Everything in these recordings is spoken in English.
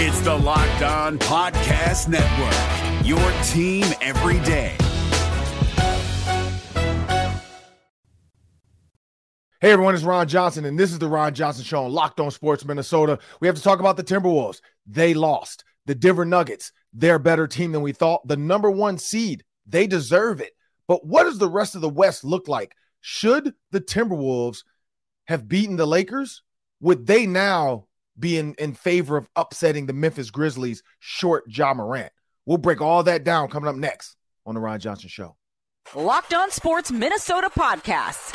It's the Locked On Podcast Network, your team every day. Hey everyone, it's Ron Johnson, and this is the Ron Johnson Show on Locked On Sports Minnesota. We have to talk about the Timberwolves. They lost. The Denver Nuggets, they're a better team than we thought. The number one seed, they deserve it. But what does the rest of the West look like? Should the Timberwolves have beaten the Lakers? Would they now be in, favor of upsetting the Memphis Grizzlies short Ja Morant? We'll break all that down coming up next on the Ron Johnson Show. Locked On Sports Minnesota podcasts.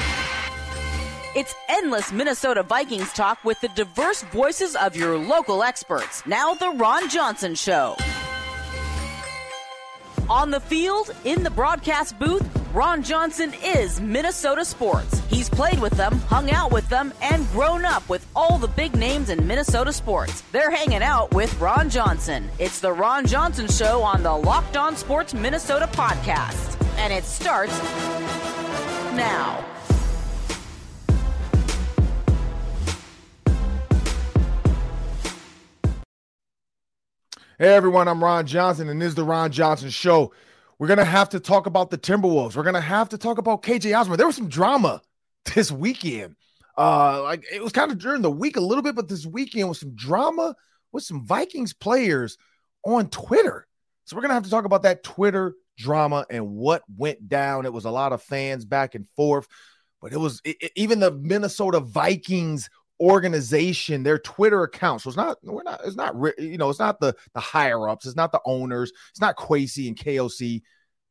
It's endless Minnesota Vikings talk with the diverse voices of your local experts. Now, The Ron Johnson Show. On the field, in the broadcast booth, Ron Johnson is Minnesota sports. He's played with them, hung out with them, and grown up with all the big names in Minnesota sports. They're hanging out with Ron Johnson. It's the Ron Johnson Show on the Locked On Sports Minnesota podcast. And it starts now. Hey everyone, I'm Ron Johnson, and this is the Ron Johnson Show. We're gonna have to talk about the Timberwolves. We're gonna have to talk about KJ Osborn. There was some drama this weekend. Uh, like it was kind of during the week a little bit, but this weekend was some drama with some Vikings players on Twitter. So we're gonna have to talk about that Twitter drama and what went down. It was a lot of fans back and forth, but it was it, it, even the Minnesota Vikings organization, their Twitter account. So it's not, we're not, it's not, you know, it's not the the higher ups, it's not the owners, it's not Kwesi and KOC,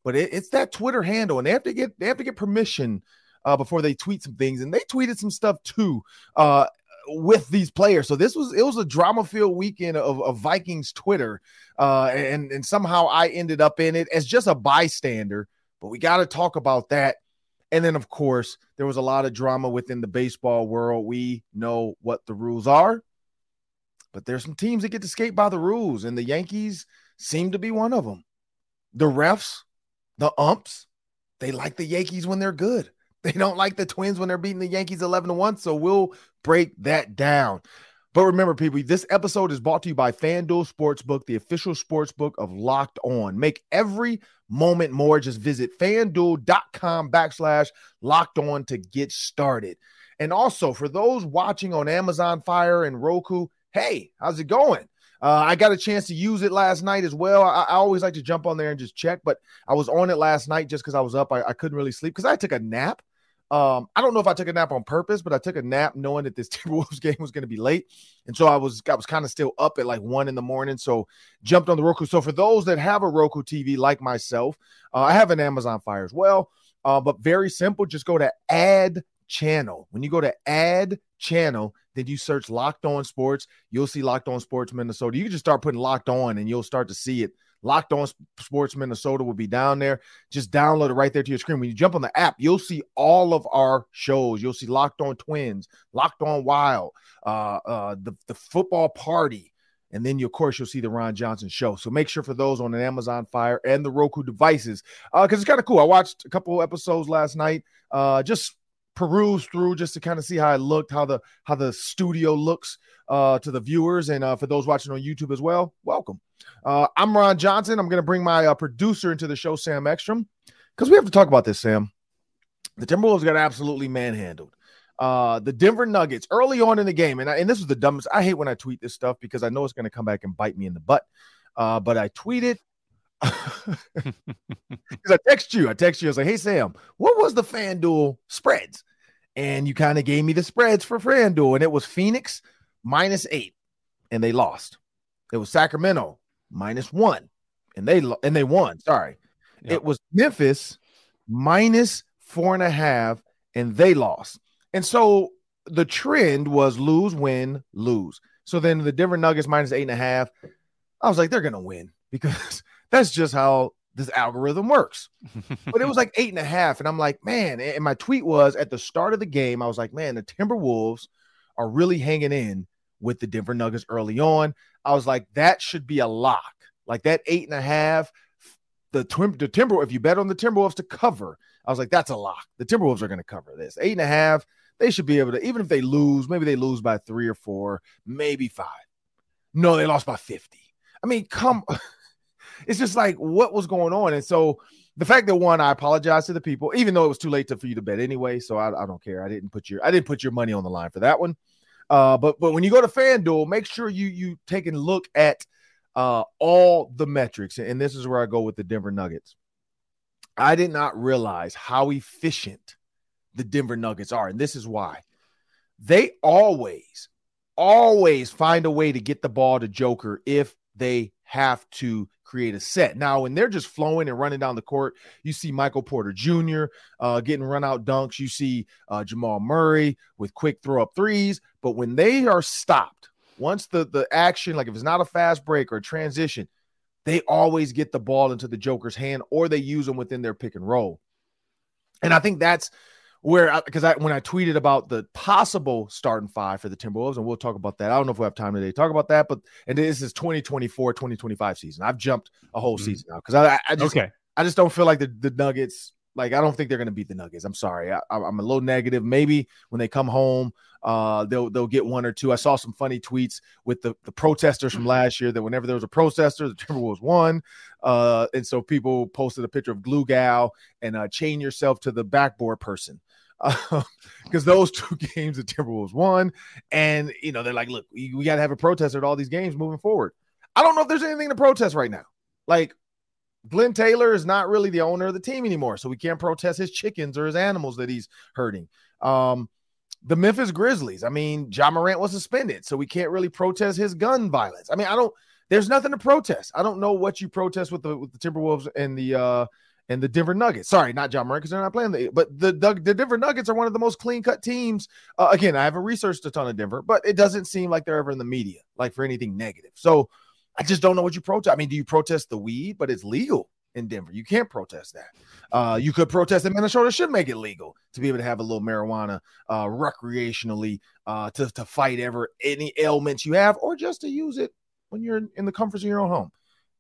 but it, it's that Twitter handle, and they have to get they have to get permission uh, before they tweet some things, and they tweeted some stuff too. Uh, with these players. So this was it was a drama filled weekend of, of Vikings Twitter. Uh, and, and somehow I ended up in it as just a bystander. But we got to talk about that. And then, of course, there was a lot of drama within the baseball world. We know what the rules are, but there's some teams that get to skate by the rules, and the Yankees seem to be one of them. The refs, the umps, they like the Yankees when they're good. They don't like the Twins when they're beating the Yankees 11 to 1. So we'll break that down. But remember, people, this episode is brought to you by FanDuel Sportsbook, the official sportsbook of Locked On. Make every moment more. Just visit fanduel.com backslash locked on to get started. And also, for those watching on Amazon Fire and Roku, hey, how's it going? Uh, I got a chance to use it last night as well. I, I, always like to jump on there and just check, but I was on it last night just because I was up. I, I couldn't really sleep because I took a nap. Um, I don't know if I took a nap on purpose, but I took a nap knowing that this Timberwolves game was going to be late, and so I was I was kind of still up at like one in the morning. So jumped on the Roku. So for those that have a Roku TV like myself, uh, I have an Amazon Fire as well. Uh, but very simple. Just go to Add Channel. When you go to Add Channel, then you search Locked On Sports. You'll see Locked On Sports Minnesota. You can just start putting Locked On, and you'll start to see it Locked On Sports Minnesota will be down there. Just download it right there to your screen. When you jump on the app, you'll see all of our shows. You'll see Locked On Twins, Locked On Wild, uh, uh, the the football party, and then you, of course you'll see the Ron Johnson show. So make sure for those on an Amazon Fire and the Roku devices, because uh, it's kind of cool. I watched a couple episodes last night. Uh, just peruse through just to kind of see how it looked, how the how the studio looks uh, to the viewers, and uh, for those watching on YouTube as well, welcome. Uh, I'm Ron Johnson. I'm going to bring my uh, producer into the show, Sam Ekstrom, because we have to talk about this, Sam. The Timberwolves got absolutely manhandled. Uh, the Denver Nuggets early on in the game, and, I, and this was the dumbest. I hate when I tweet this stuff because I know it's going to come back and bite me in the butt. Uh, but I tweeted I text you. I text you. I was like, "Hey Sam, what was the FanDuel spreads?" And you kind of gave me the spreads for FanDuel, and it was Phoenix minus eight, and they lost. It was Sacramento minus one, and they and they won. Sorry, yep. it was Memphis minus four and a half, and they lost. And so the trend was lose, win, lose. So then the Denver Nuggets minus eight and a half. I was like, they're gonna win because that's just how this algorithm works. but it was like eight and a half, and I'm like, man. And my tweet was at the start of the game, I was like, man, the Timberwolves are really hanging in with the Denver Nuggets early on. I was like, that should be a lock. Like that eight and a half, the, twin, the Timber, if you bet on the Timberwolves to cover, I was like, that's a lock. The Timberwolves are going to cover this. Eight and a half, they should be able to, even if they lose, maybe they lose by three or four, maybe five. No, they lost by 50. I mean, come it's just like what was going on. And so the fact that one, I apologize to the people, even though it was too late to, for you to bet anyway. So I, I don't care. I didn't put your I didn't put your money on the line for that one. Uh, but but when you go to FanDuel, make sure you you take a look at uh, all the metrics. And this is where I go with the Denver Nuggets. I did not realize how efficient the Denver Nuggets are. And this is why they always, always find a way to get the ball to Joker if they have to create a set. Now, when they're just flowing and running down the court, you see Michael Porter Jr. Uh, getting run out dunks. You see uh, Jamal Murray with quick throw up threes. But when they are stopped, once the the action, like if it's not a fast break or a transition, they always get the ball into the Joker's hand or they use them within their pick and roll. And I think that's where because I, I, when I tweeted about the possible starting five for the Timberwolves, and we'll talk about that. I don't know if we have time today to talk about that, but and this is 2024, 2025 season. I've jumped a whole mm-hmm. season now because I, I just okay. I just don't feel like the, the Nuggets like I don't think they're going to beat the Nuggets. I'm sorry. I, am a little negative. Maybe when they come home, uh, they'll they'll get one or two. I saw some funny tweets with the the protesters from last year that whenever there was a protester, the Timberwolves won. Uh, and so people posted a picture of glue gal and uh, chain yourself to the backboard person because those two games the Timberwolves won, and you know they're like, look, we, we got to have a protest at all these games moving forward. I don't know if there's anything to protest right now. Like Glenn Taylor is not really the owner of the team anymore, so we can't protest his chickens or his animals that he's hurting. Um, the Memphis Grizzlies, I mean, John Morant was suspended, so we can't really protest his gun violence. I mean, I don't. There's nothing to protest. I don't know what you protest with the with the Timberwolves and the uh and the Denver Nuggets. Sorry, not John Murray because they're not playing the. But the, the, Denver Nuggets are one of the most clean cut teams. Uh, again, I haven't researched a ton of Denver, but it doesn't seem like they're ever in the media, like for anything negative. So I just don't know what you protest. I mean, do you protest the weed? But it's legal in Denver. You can't protest that. Uh, you could protest that Minnesota should make it legal to be able to have a little marijuana uh, recreationally uh, to, to fight ever any ailments you have, or just to use it when you're in the comforts of your own home.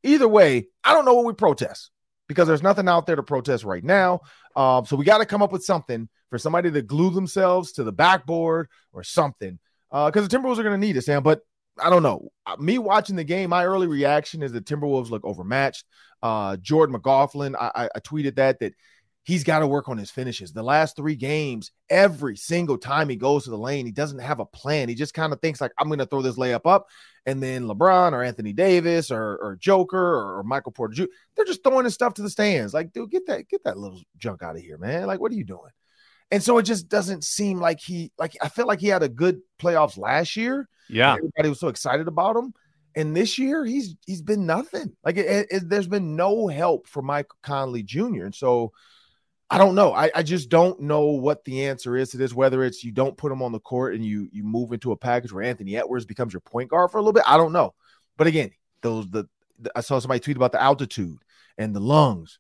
Either way, I don't know what we protest because there's nothing out there to protest right now. Um, so we got to come up with something for somebody to glue themselves to the backboard or something because uh, the Timberwolves are going to need it, Sam. But I don't know. Uh, me watching the game, my early reaction is the Timberwolves look overmatched. Uh, Jordan McLaughlin, I, I, I tweeted that that he's got to work on his finishes. The last three games, every single time he goes to the lane, he doesn't have a plan. He just kind of thinks like, I'm going to throw this layup up, and then LeBron or Anthony Davis or, or Joker or, or Michael Porter Jr. They're just throwing his stuff to the stands. Like, dude, get that get that little junk out of here, man. Like, what are you doing? And so it just doesn't seem like he like I felt like he had a good playoffs last year. Yeah, everybody was so excited about him. And this year, he's he's been nothing. Like it, it, there's been no help for Mike Conley Jr. And so I don't know. I, I just don't know what the answer is to this. Whether it's you don't put him on the court and you you move into a package where Anthony Edwards becomes your point guard for a little bit. I don't know. But again, those the, the I saw somebody tweet about the altitude and the lungs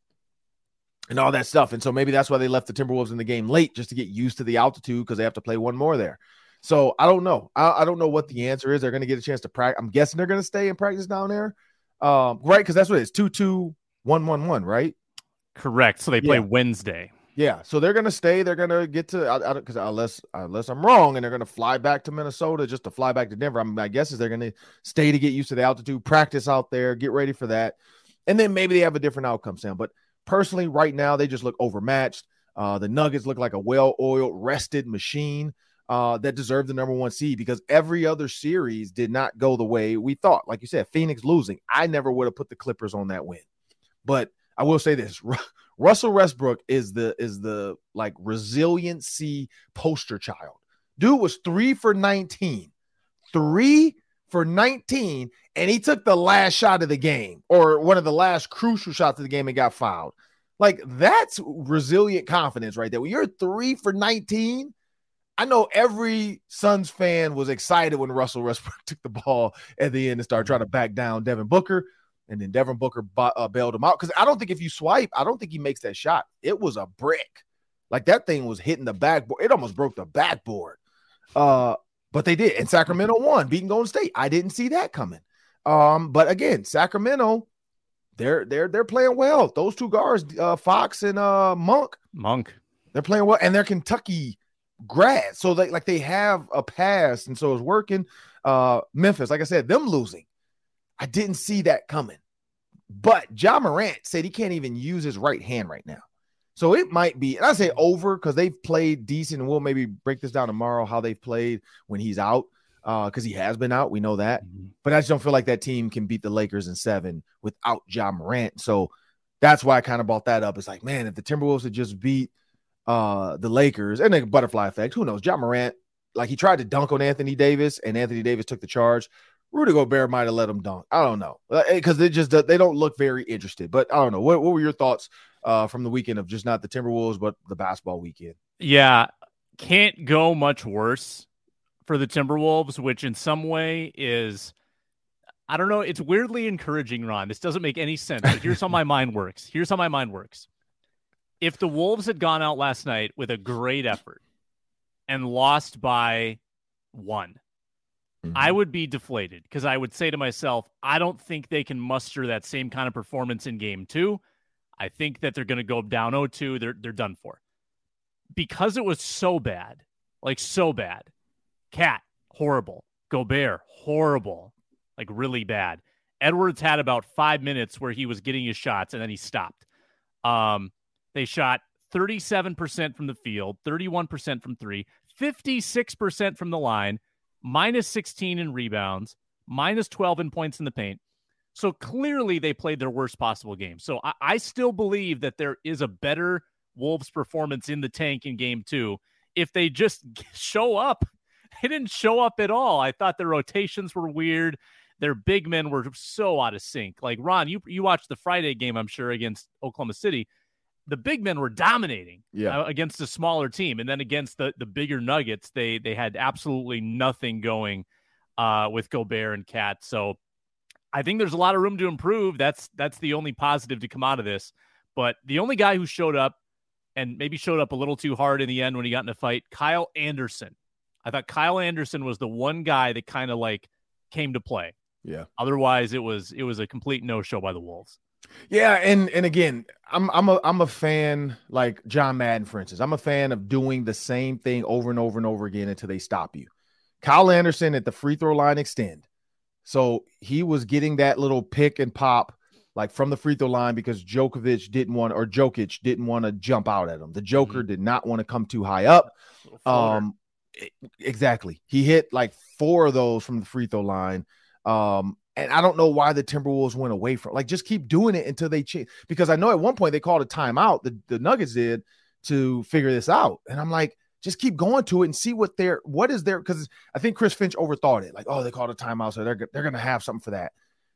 and all that stuff. And so maybe that's why they left the Timberwolves in the game late just to get used to the altitude because they have to play one more there. So I don't know. I, I don't know what the answer is. They're going to get a chance to practice. I'm guessing they're going to stay and practice down there. Um, right. Because that's what it is 2 2 1 1 1, right? Correct. So they play yeah. Wednesday. Yeah. So they're going to stay. They're going to get to, because unless, unless I'm wrong, and they're going to fly back to Minnesota just to fly back to Denver. I mean, my guess is they're going to stay to get used to the altitude, practice out there, get ready for that. And then maybe they have a different outcome, Sam. But personally, right now, they just look overmatched. Uh, the Nuggets look like a well oiled, rested machine uh, that deserved the number one seed because every other series did not go the way we thought. Like you said, Phoenix losing. I never would have put the Clippers on that win. But I will say this Russell Westbrook is the is the like resiliency poster child. Dude was three for 19. Three for 19, and he took the last shot of the game or one of the last crucial shots of the game and got fouled. Like that's resilient confidence right there. When you're three for 19 I know every Suns fan was excited when Russell Westbrook took the ball at the end and started trying to back down Devin Booker. And then Devin Booker uh, bailed him out because I don't think if you swipe, I don't think he makes that shot. It was a brick. Like that thing was hitting the backboard. It almost broke the backboard. Uh, but they did. And Sacramento won, beating Golden State. I didn't see that coming. Um, but again, Sacramento, they're they're they're playing well. Those two guards, uh, Fox and uh Monk. Monk. They're playing well, and they're Kentucky grads. So they like they have a past, and so it's working. Uh Memphis, like I said, them losing. I didn't see that coming. But Ja Morant said he can't even use his right hand right now. So it might be, and I say over because they've played decent, and we'll maybe break this down tomorrow how they've played when he's out. Because uh, he has been out, we know that. Mm-hmm. But I just don't feel like that team can beat the Lakers in seven without Ja Morant. So that's why I kind of brought that up. It's like, man, if the Timberwolves had just beat uh the Lakers and the butterfly effect, who knows? Ja Morant, like he tried to dunk on Anthony Davis, and Anthony Davis took the charge. Rudy Gobert might have let him dunk. I don't know because uh, they just they don't look very interested. But I don't know. What, what were your thoughts uh, from the weekend of just not the Timberwolves but the basketball weekend? Yeah, can't go much worse for the Timberwolves, which in some way is. I don't know. It's weirdly encouraging, Ron. This doesn't make any sense. But here's how my mind works. Here's how my mind works. If the Wolves had gone out last night with a great effort and lost by one, mm-hmm. I would be deflated because I would say to myself, I don't think they can muster that same kind of performance in game two. I think that they're going to go down 0-2. They're they're done for. Because it was so bad, like so bad. Cat horrible. Gobert horrible, like really bad. Edwards had about five minutes where he was getting his shots and then he stopped. Um, they shot 37% from the field, 31% from three, 56% from the line, minus 16 in rebounds, minus 12 in points in the paint. So clearly they played their worst possible game. So I, I, still believe that there is a better Wolves performance in the tank in game two if they just show up. They didn't show up at all. I thought their rotations were weird. Their big men were so out of sync. Like Ron, you you watched the Friday game, I'm sure, against Oklahoma City. The big men were dominating yeah. Uh, against a smaller team, and then against the the bigger Nuggets, they they had absolutely nothing going uh, with Gobert and Cat. So I think there's a lot of room to improve. That's that's the only positive to come out of this. But the only guy who showed up and maybe showed up a little too hard in the end when he got in a fight, Kyle Anderson. I thought Kyle Anderson was the one guy that kind of like came to play. Yeah. Otherwise, it was it was a complete no show by the Wolves. Yeah, and and again, I'm I'm a I'm a fan like John Madden, for instance. I'm a fan of doing the same thing over and over and over again until they stop you. Kyle Anderson at the free throw line extend. So he was getting that little pick and pop like from the free throw line because Djokovic didn't want or Jokic didn't want to jump out at him. The Joker mm-hmm. did not want to come too high up. Um exactly. He hit like four of those from the free throw line. Um and I don't know why the Timberwolves went away from like just keep doing it until they change because I know at one point they called a timeout the, the Nuggets did to figure this out. And I'm like, just keep going to it and see what they're what is there because I think Chris Finch overthought it. Like, oh, they called a timeout, so they're they're gonna have something for that.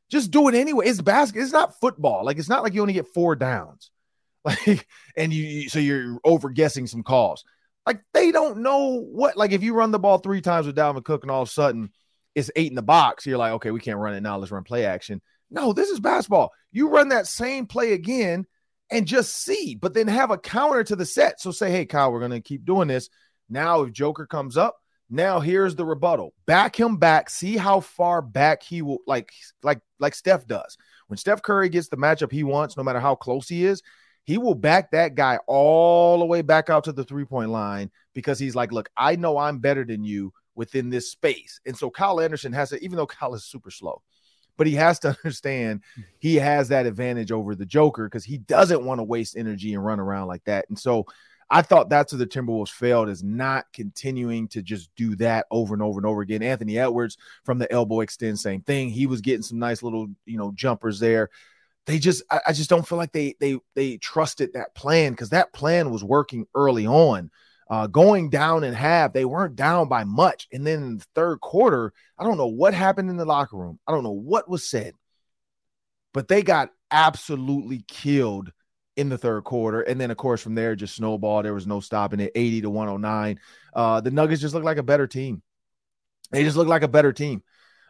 Just do it anyway. It's basket. It's not football. Like it's not like you only get four downs, like and you so you're over guessing some calls. Like they don't know what. Like if you run the ball three times with Dalvin Cook and all of a sudden it's eight in the box, you're like, okay, we can't run it now. Let's run play action. No, this is basketball. You run that same play again and just see, but then have a counter to the set. So say, hey, Kyle, we're going to keep doing this. Now, if Joker comes up, now here's the rebuttal. Back him back. See how far back he will like like like Steph does. When Steph Curry gets the matchup he wants, no matter how close he is, he will back that guy all the way back out to the three-point line because he's like, look, I know I'm better than you within this space. And so Kyle Anderson has to, even though Kyle is super slow, but he has to understand he has that advantage over the Joker because he doesn't want to waste energy and run around like that. And so I thought that's where the Timberwolves failed is not continuing to just do that over and over and over again. Anthony Edwards from the elbow extend, same thing. He was getting some nice little, you know, jumpers there. They just, I, I just don't feel like they they they trusted that plan because that plan was working early on. Uh, going down in half, they weren't down by much. And then in the third quarter, I don't know what happened in the locker room. I don't know what was said, but they got absolutely killed in the third quarter. And then, of course, from there, just snowball. There was no stopping it 80 to 109. Uh, the Nuggets just looked like a better team. They just look like a better team.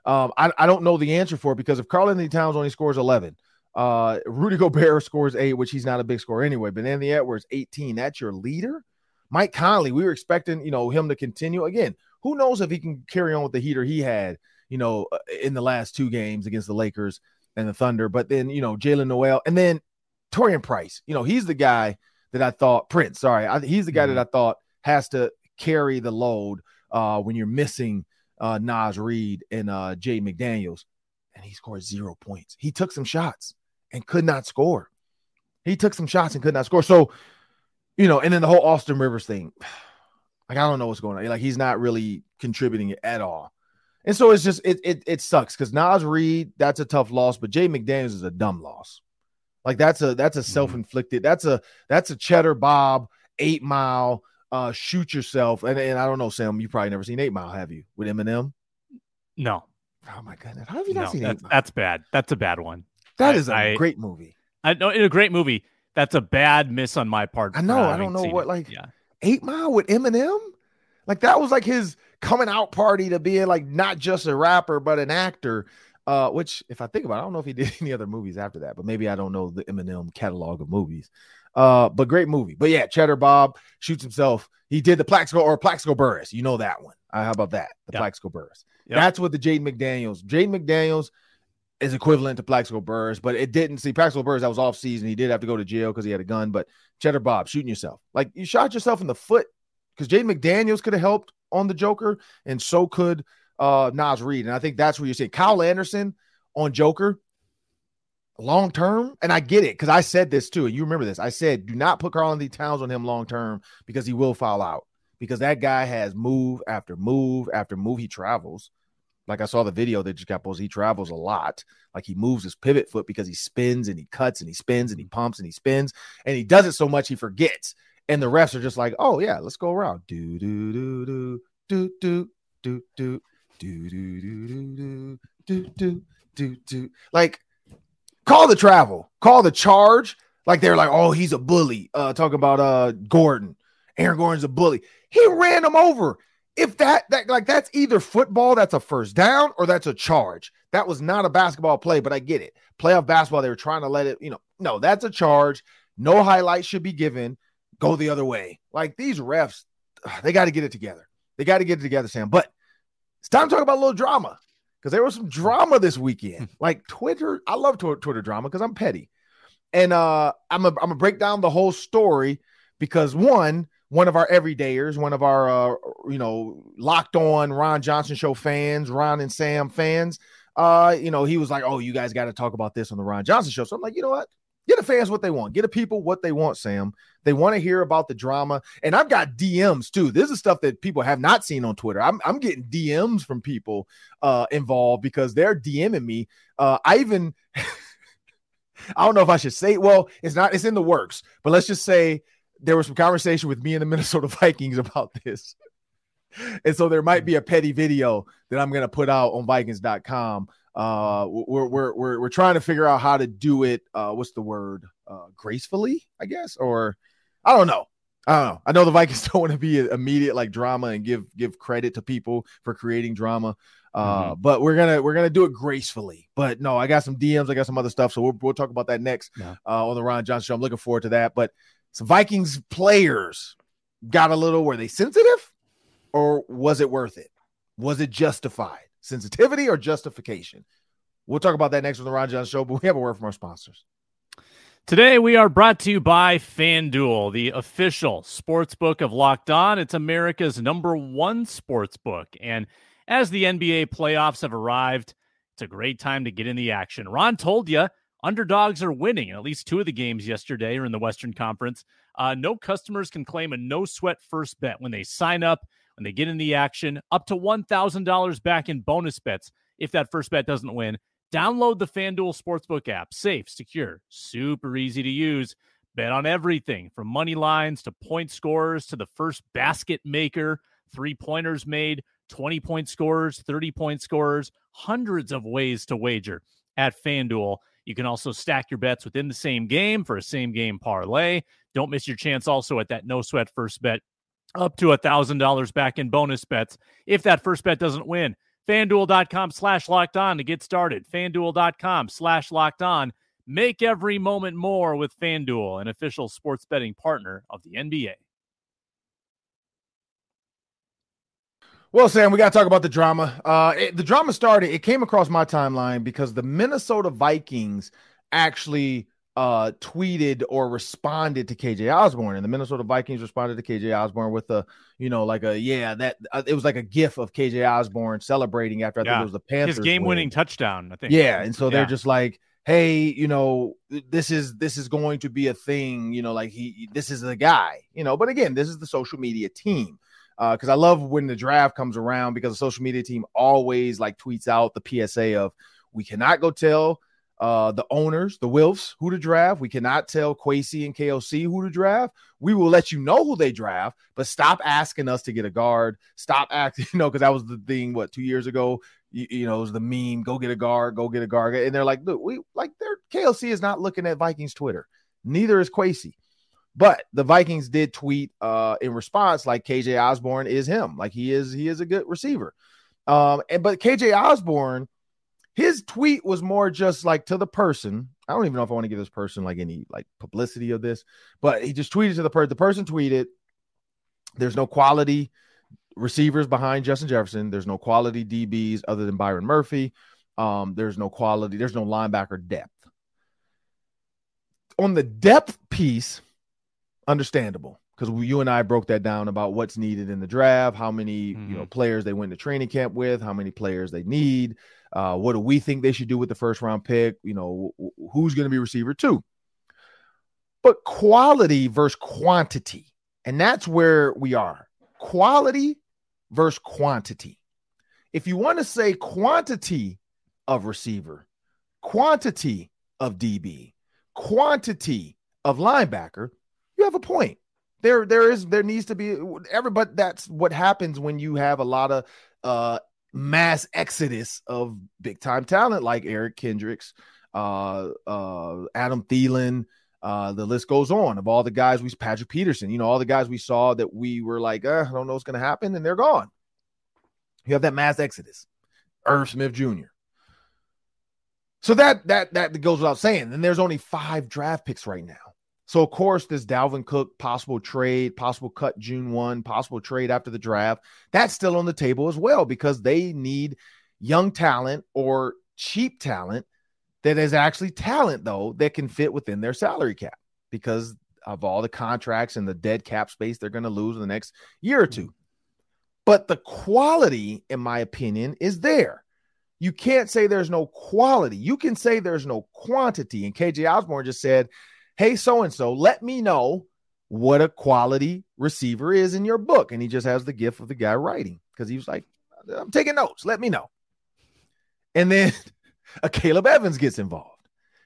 Um, I, I don't know the answer for it because if Karl-Anthony Towns only scores 11, uh, Rudy Gobert scores eight, which he's not a big scorer anyway, but Anthony Edwards 18, that's your leader. Mike Conley, we were expecting, you know, him to continue. Again, who knows if he can carry on with the heater he had, you know, uh, in the last two games against the Lakers and the Thunder. But then, you know, Jaylen Nowell and then Taurean Price, you know, he's the guy that I thought Prince. Sorry, I, he's the guy mm-hmm. that I thought has to carry the load uh, when you're missing uh, Naz Reid and uh, Jay McDaniels. And he scored zero points. He took some shots and could not score. He took some shots and could not score. So, you know, and then the whole Austin Rivers thing. Like, I don't know what's going on. Like, he's not really contributing at all. And so it's just it it, it sucks because Naz Reid, that's a tough loss, but Jay McDaniels is a dumb loss. Like that's a that's a mm-hmm. self-inflicted, that's a that's a cheddar Bob eight mile uh shoot yourself. And, and I don't know, Sam, you probably never seen eight mile, have you? With Eminem? No. Oh my goodness. How have you not no, seen that's, eight mile? That's bad. That's a bad one. That I, is a I, great movie. I know in a great movie. That's a bad miss on my part. I know. I don't know what it. like yeah. eight mile with Eminem. Like that was like his coming out party to being like not just a rapper but an actor. Uh, which if I think about, it, I don't know if he did any other movies after that, but maybe I don't know the Eminem catalog of movies. Uh, but great movie. But yeah, Cheddar Bob shoots himself. He did the Plaxico or Plaxico Burress. You know that one. Uh, how about that? The yep. Plaxico Burress. Yep. That's what the Jaden McDaniels. Jaden McDaniels is equivalent to Plaxico Burress, but it didn't see Plaxico Burress. That was off season. He did have to go to jail because he had a gun. But Cheddar Bob shooting yourself, like you shot yourself in the foot because Jaden McDaniels could have helped on the Joker, and so could uh Naz Reid. And I think that's where you're saying Kyle Anderson on Joker long term. And I get it because I said this too. And you remember this. I said, do not put Karl-Anthony Towns on him long term because he will fall out. Because that guy has move after move after move. He travels. Like I saw the video that just got posted. He travels a lot. Like he moves his pivot foot because he spins and he cuts and he spins and he pumps and he spins. And he does it so much he forgets. And the refs are just like, oh yeah, let's go around. Do do do do do do do do do do do do do do do do like call the travel, call the charge. Like they're like, oh, he's a bully. Uh, talk about uh Gordon. Aaron Gordon's a bully. He ran him over. If that that like that's either football, that's a first down, or that's a charge. That was not a basketball play, but I get it. Playoff basketball, they were trying to let it, you know, no, that's a charge. No highlight should be given go the other way. Like these refs, they got to get it together. They got to get it together, Sam. But it's time to talk about a little drama because there was some drama this weekend. like Twitter, I love Twitter drama because I'm petty, and uh, I'm a, I'm gonna break down the whole story because one, one of our everydayers, one of our uh, you know locked on Ron Johnson show fans, Ron and Sam fans, uh, you know, he was like, "Oh, you guys got to talk about this on the Ron Johnson show." So I'm like, you know what? Get the fans what they want. Get the people what they want, Sam. They want to hear about the drama. And I've got DMs too. This is stuff that people have not seen on Twitter. I'm, I'm getting DMs from people uh, involved because they're DMing me. Uh, I even, I don't know if I should say, well, it's not, it's in the works, but let's just say there was some conversation with me and the Minnesota Vikings about this. and so there might be a petty video that I'm going to put out on Vikings.com uh we're we're we're, we're trying to figure out how to do it uh what's the word? Uh gracefully i guess? Or i don't know. I don't know. I know the vikings don't want to be immediate like drama and give give credit to people for creating drama. Uh mm-hmm. but we're gonna we're gonna do it gracefully. But no i got some dms i got some other stuff so we'll, we'll talk about that next yeah. uh on the ron johnson show. I'm looking forward to that. But some vikings players got a little were they sensitive or was it worth it was it justified sensitivity or justification? We'll talk about that next on the Ron John Show, but we have a word from our sponsors. Today, we are brought to you by FanDuel, the official sports book of Locked On. It's America's number one sports book. And as the NBA playoffs have arrived, it's a great time to get in the action. Ron told you underdogs are winning in at least two of the games yesterday or in the Western Conference. Uh, no customers can claim a no sweat first bet when they sign up when they get in the action, up to $1,000 back in bonus bets if that first bet doesn't win. Download the FanDuel Sportsbook app. Safe, secure, super easy to use. Bet on everything from money lines to point scorers to the first basket maker, three pointers made, 20 point scorers, 30 point scorers, hundreds of ways to wager at FanDuel. You can also stack your bets within the same game for a same game parlay. Don't miss your chance also at that no sweat first bet up to a $1,000 back in bonus bets if that first bet doesn't win. FanDuel.com slash locked on to get started. FanDuel.com slash locked on. Make every moment more with FanDuel, an official sports betting partner of the NBA. Well, Sam, we got to talk about the drama. Uh, it, the drama started, it came across my timeline because the Minnesota Vikings actually uh, tweeted or responded to KJ Osborn, and the Minnesota Vikings responded to KJ Osborn with a, you know, like a yeah, that uh, it was like a gif of KJ Osborn celebrating after I yeah. think it was the Panthers his game-winning touchdown. I think. Yeah, and so yeah. they're just like, hey, you know, this is this is going to be a thing. You know, like he this is the guy. You know, but again, this is the social media team because uh, I love when the draft comes around because the social media team always like tweets out the PSA of we cannot go tell uh, the owners, the Wilfs, who to draft. We cannot tell Kwesi and KOC who to draft. We will let you know who they draft, but stop asking us to get a guard. Stop acting, you know, because that was the thing, what, two years ago? You, you, know, it was the meme, go get a guard, go get a guard. And they're like, look, we like their KOC is not looking at Vikings Twitter. Neither is Kwesi. But the Vikings did tweet uh in response, like KJ Osborn is him. Like he is, he is a good receiver. Um, and but KJ Osborn, his tweet was more just like to the person. I don't even know if I want to give this person like any like publicity of this, but he just tweeted to the person. The person tweeted, "There's no quality receivers behind Justin Jefferson. There's no quality DBs other than Byron Murphy. Um, there's no quality. There's no linebacker depth. On the depth piece, understandable because you and I broke that down about what's needed in the draft, how many mm-hmm. you know mm-hmm. players they went to training camp with, how many players they need, uh, what do we think they should do with the first round pick? You know, who's going to be receiver two? But quality versus quantity, and that's where we are. Quality versus quantity. If you want to say quantity of receiver, quantity of DB, quantity of linebacker, have a point there there is there needs to be everybody that's what happens when you have a lot of uh mass exodus of big time talent like Eric Kendricks, uh uh Adam Thielen, uh the list goes on of all the guys we Patrick Peterson, you know, all the guys we saw that we were like, uh, I don't know what's gonna happen, and they're gone. You have that mass exodus. Irv Smith Jr. So that that that goes without saying. And there's only five draft picks right now. So, of course, this Dalvin Cook possible trade, possible cut June 1, possible trade after the draft, that's still on the table as well because they need young talent or cheap talent that is actually talent, though, that can fit within their salary cap because of all the contracts and the dead cap space they're going to lose in the next year or two. But the quality, in my opinion, is there. You can't say there's no quality. You can say there's no quantity. And KJ Osborn just said, hey, so and so, let me know what a quality receiver is in your book. And he just has the gift of the guy writing because he was like, I'm taking notes. Let me know. And then a Caleb Evans gets involved.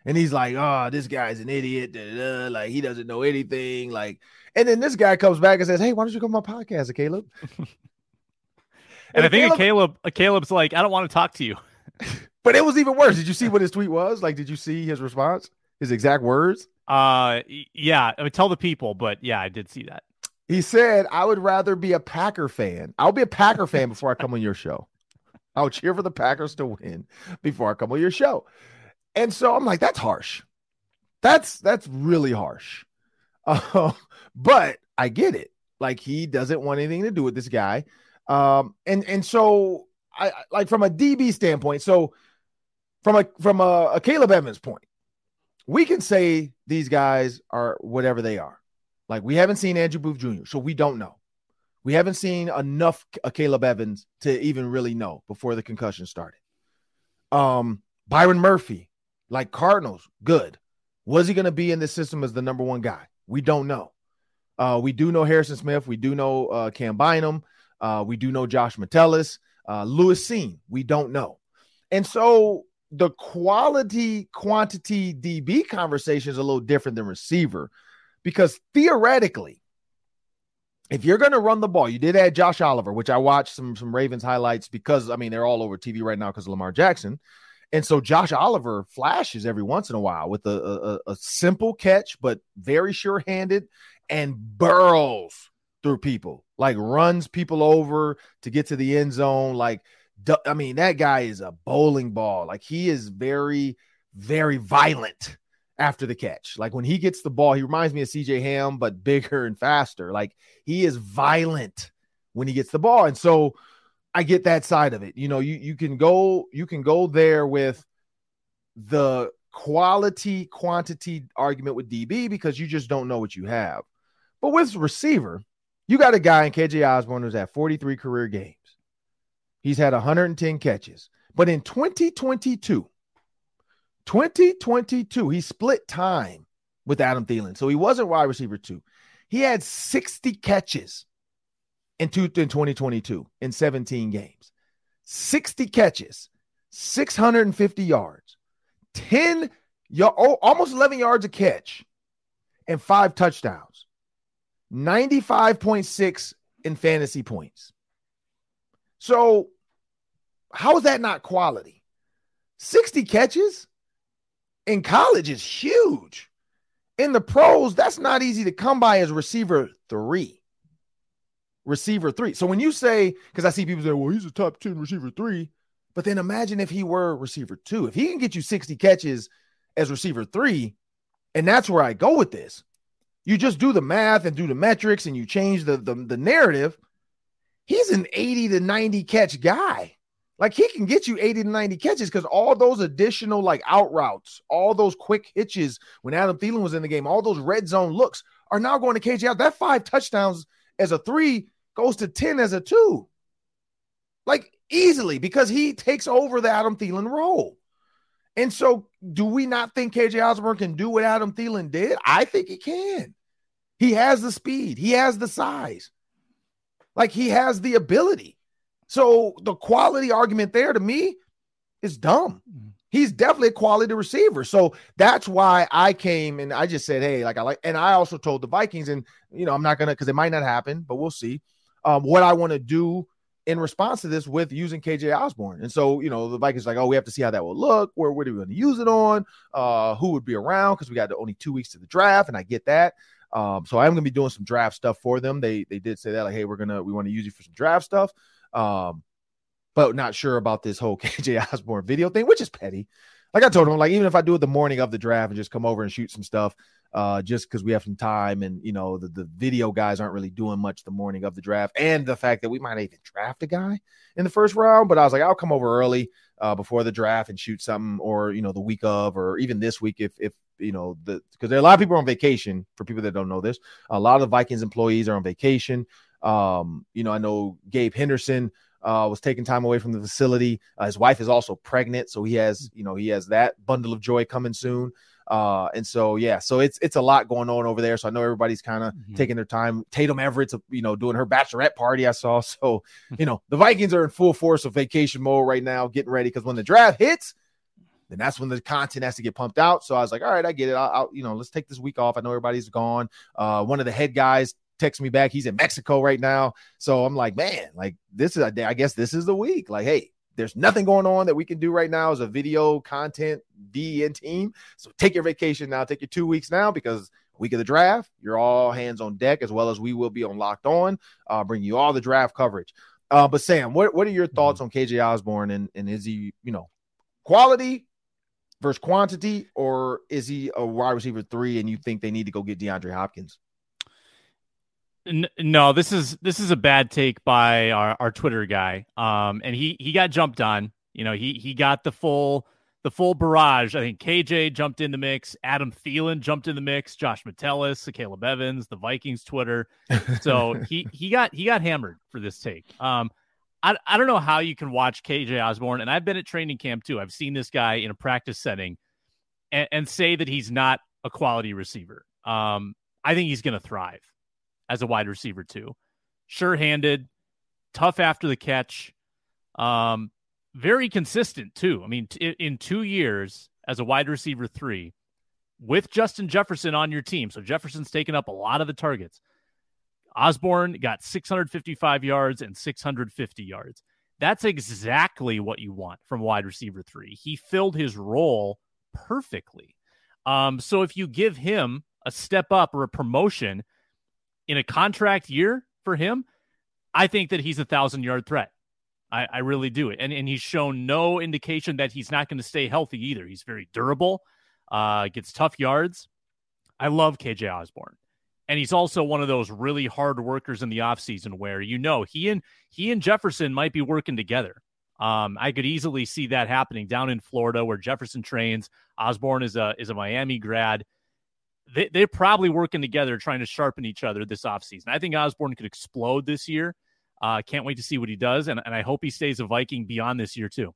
And he's like, oh, this guy's an idiot. Da, da, da. Like, he doesn't know anything. Like, and then this guy comes back and says, Hey, why don't you come on my podcast, Caleb? and, and I think Caleb, Caleb, Caleb's like, I don't want to talk to you. but it was even worse. Did you see what his tweet was? Like, did you see his response? His exact words? Uh, yeah. I mean, tell the people, but yeah, I did see that. He said, "I would rather be a Packer fan. I'll be a Packer fan before I come on your show. I'll cheer for the Packers to win before I come on your show." And so I'm like, "That's harsh. That's that's really harsh." Uh, but I get it. Like he doesn't want anything to do with this guy. Um, and and so I like from a DB standpoint. So from a from a, a Caleb Evans point, we can say these guys are whatever they are. Like we haven't seen Andrew Booth Jr., so we don't know. We haven't seen enough of Caleb Evans to even really know before the concussion started. Um, Byron Murphy, like Cardinals, good. Was he going to be in this system as the number one guy? We don't know. Uh, we do know Harrison Smith. We do know uh, Cam Bynum. Uh, we do know Josh Metellus. Uh, Lewis Cine. We don't know. And so the quality quantity DB conversation is a little different than receiver because theoretically, if you're going to run the ball, you did add Josh Oliver, which I watched some some Ravens highlights because I mean they're all over TV right now because of Lamar Jackson, and so Josh Oliver flashes every once in a while with a, a, a simple catch but very sure handed and burrows through people, like runs people over to get to the end zone, like I mean, that guy is a bowling ball. Like he is very, very violent after the catch. Like when he gets the ball, he reminds me of CJ Ham, but bigger and faster. Like he is violent when he gets the ball. And so I get that side of it. You know, you you can go you can go there with the quality quantity argument with DB because you just don't know what you have. But with receiver, you got a guy in KJ Osborn who's at 43 career games. He's had 110 catches. But in 2022, 2022, he split time with Adam Thielen. So he wasn't wide receiver two. He had 60 catches in, two, in 2022 in 17 games. 60 catches, 650 yards, 10 oh, almost 11 yards a catch, and five touchdowns. 95.6 in fantasy points. So, how is that not quality? 60 catches in college is huge. In the pros, that's not easy to come by as receiver three. Receiver three. So when you say, because I see people say, well, he's a top 10 receiver three, but then imagine if he were receiver two. If he can get you 60 catches as receiver three, and that's where I go with this. You just do the math and do the metrics and you change the, the, the narrative. He's an 80 to 90 catch guy. Like he can get you 80 to 90 catches because all those additional like out routes, all those quick hitches when Adam Thielen was in the game, all those red zone looks are now going to KJ out. That five touchdowns as a three goes to 10 as a two. Like easily because he takes over the Adam Thielen role. And so, do we not think KJ Osborn can do what Adam Thielen did? I think he can. He has the speed, he has the size, like he has the ability. So, the quality argument there to me is dumb. Mm-hmm. He's definitely a quality receiver. So that's why I came and I just said, hey, like I like, and I also told the Vikings, and you know, I'm not gonna because it might not happen, but we'll see. Um, what I want to do in response to this with using KJ Osborn. And so, you know, the Vikings like, oh, we have to see how that will look. Where, what are we going to use it on? Uh, who would be around? Because we got the only two weeks to the draft, and I get that. Um, so I'm gonna be doing some draft stuff for them. They they did say that, like, hey, we're gonna we want to use you for some draft stuff. Um, but not sure about this whole KJ Osborn video thing, which is petty. Like I told him, like even if I do it the morning of the draft and just come over and shoot some stuff, uh, just because we have some time and you know the, the video guys aren't really doing much the morning of the draft, and the fact that we might even draft a guy in the first round. But I was like, I'll come over early uh, before the draft and shoot something, or you know the week of, or even this week if if you know the because there are a lot of people on vacation. For people that don't know this, a lot of the Vikings employees are on vacation. Um, you know, I know Gabe Henderson uh, was taking time away from the facility. Uh, his wife is also pregnant, so he has, you know, he has that bundle of joy coming soon. Uh, and so yeah, so it's it's a lot going on over there. So I know everybody's kind of mm-hmm. taking their time. Tatum Everett's you know doing her bachelorette party. I saw. So you know the Vikings are in full force of vacation mode right now, getting ready because when the draft hits, then that's when the content has to get pumped out. So I was like, all right, I get it. I'll, I'll you know let's take this week off. I know everybody's gone. Uh, one of the head guys texts me back. He's in Mexico right now. So I'm like, man, like this is I guess this is the week. Like, hey, there's nothing going on that we can do right now as a video content DN team. So take your vacation now, take your two weeks now because week of the draft, you're all hands on deck as well as we will be on Locked On, uh, bring you all the draft coverage. Uh, but Sam, what, what are your thoughts mm-hmm. on KJ Osborn and, and is he, you know, quality versus quantity, or is he a wide receiver three and you think they need to go get DeAndre Hopkins? No, this is this is a bad take by our, our Twitter guy. Um, and he he got jumped on. You know, he he got the full the full barrage. I think KJ jumped in the mix. Adam Thielen jumped in the mix. Josh Metellus, Caleb Evans, the Vikings Twitter. So he he got he got hammered for this take. Um, I I don't know how you can watch KJ Osborn, and I've been at training camp too. I've seen this guy in a practice setting, and, and say that he's not a quality receiver. Um, I think he's going to thrive as a wide receiver too. Sure-handed, tough after the catch, um, very consistent too. I mean, t- in two years as a wide receiver three, with Justin Jefferson on your team, so Jefferson's taken up a lot of the targets. Osborn got 655 yards and 650 yards. That's exactly what you want from wide receiver three. He filled his role perfectly. Um, so if you give him a step up or a promotion, in a contract year for him, I think that he's a thousand yard threat. I, I really do it. And, and he's shown no indication that he's not going to stay healthy either. He's very durable, uh, gets tough yards. I love KJ Osborn. And he's also one of those really hard workers in the offseason where you know he and he and Jefferson might be working together. Um, I could easily see that happening down in Florida where Jefferson trains. Osborn is a is a Miami grad. They, they're probably working together trying to sharpen each other this offseason. I think Osborn could explode this year. Uh, can't wait to see what he does, and, and I hope he stays a Viking beyond this year too.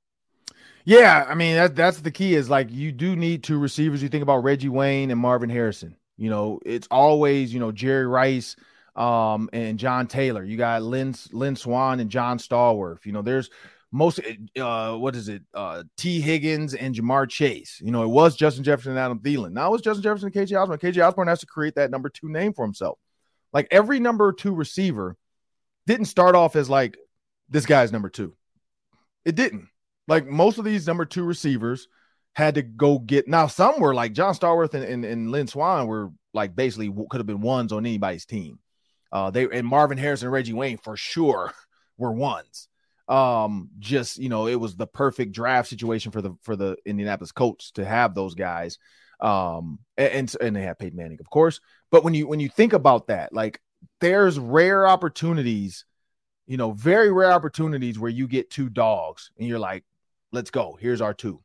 Yeah, I mean that that's the key is like you do need two receivers. You think about Reggie Wayne and Marvin Harrison. You know, it's always, you know, Jerry Rice um and John Taylor. You got Lynn Lynn Swann and John Stallworth. You know, there's most uh what is it? Uh Tee Higgins and Ja'Marr Chase. You know, it was Justin Jefferson and Adam Thielen. Now it's Justin Jefferson and KJ Osborn. KJ Osborn has to create that number two name for himself. Like every number two receiver didn't start off as like this guy's number two. It didn't. Like most of these number two receivers had to go get now some were like John Stallworth and, and, and Lynn Swann were like basically could have been ones on anybody's team. Uh they and Marvin Harris and Reggie Wayne for sure were ones um just you know it was the perfect draft situation for the for the Indianapolis Colts to have those guys. Um and and they have Peyton Manning of course. But when you when you think about that like there's rare opportunities you know very rare opportunities where you get two dogs and you're like let's go. Here's our two.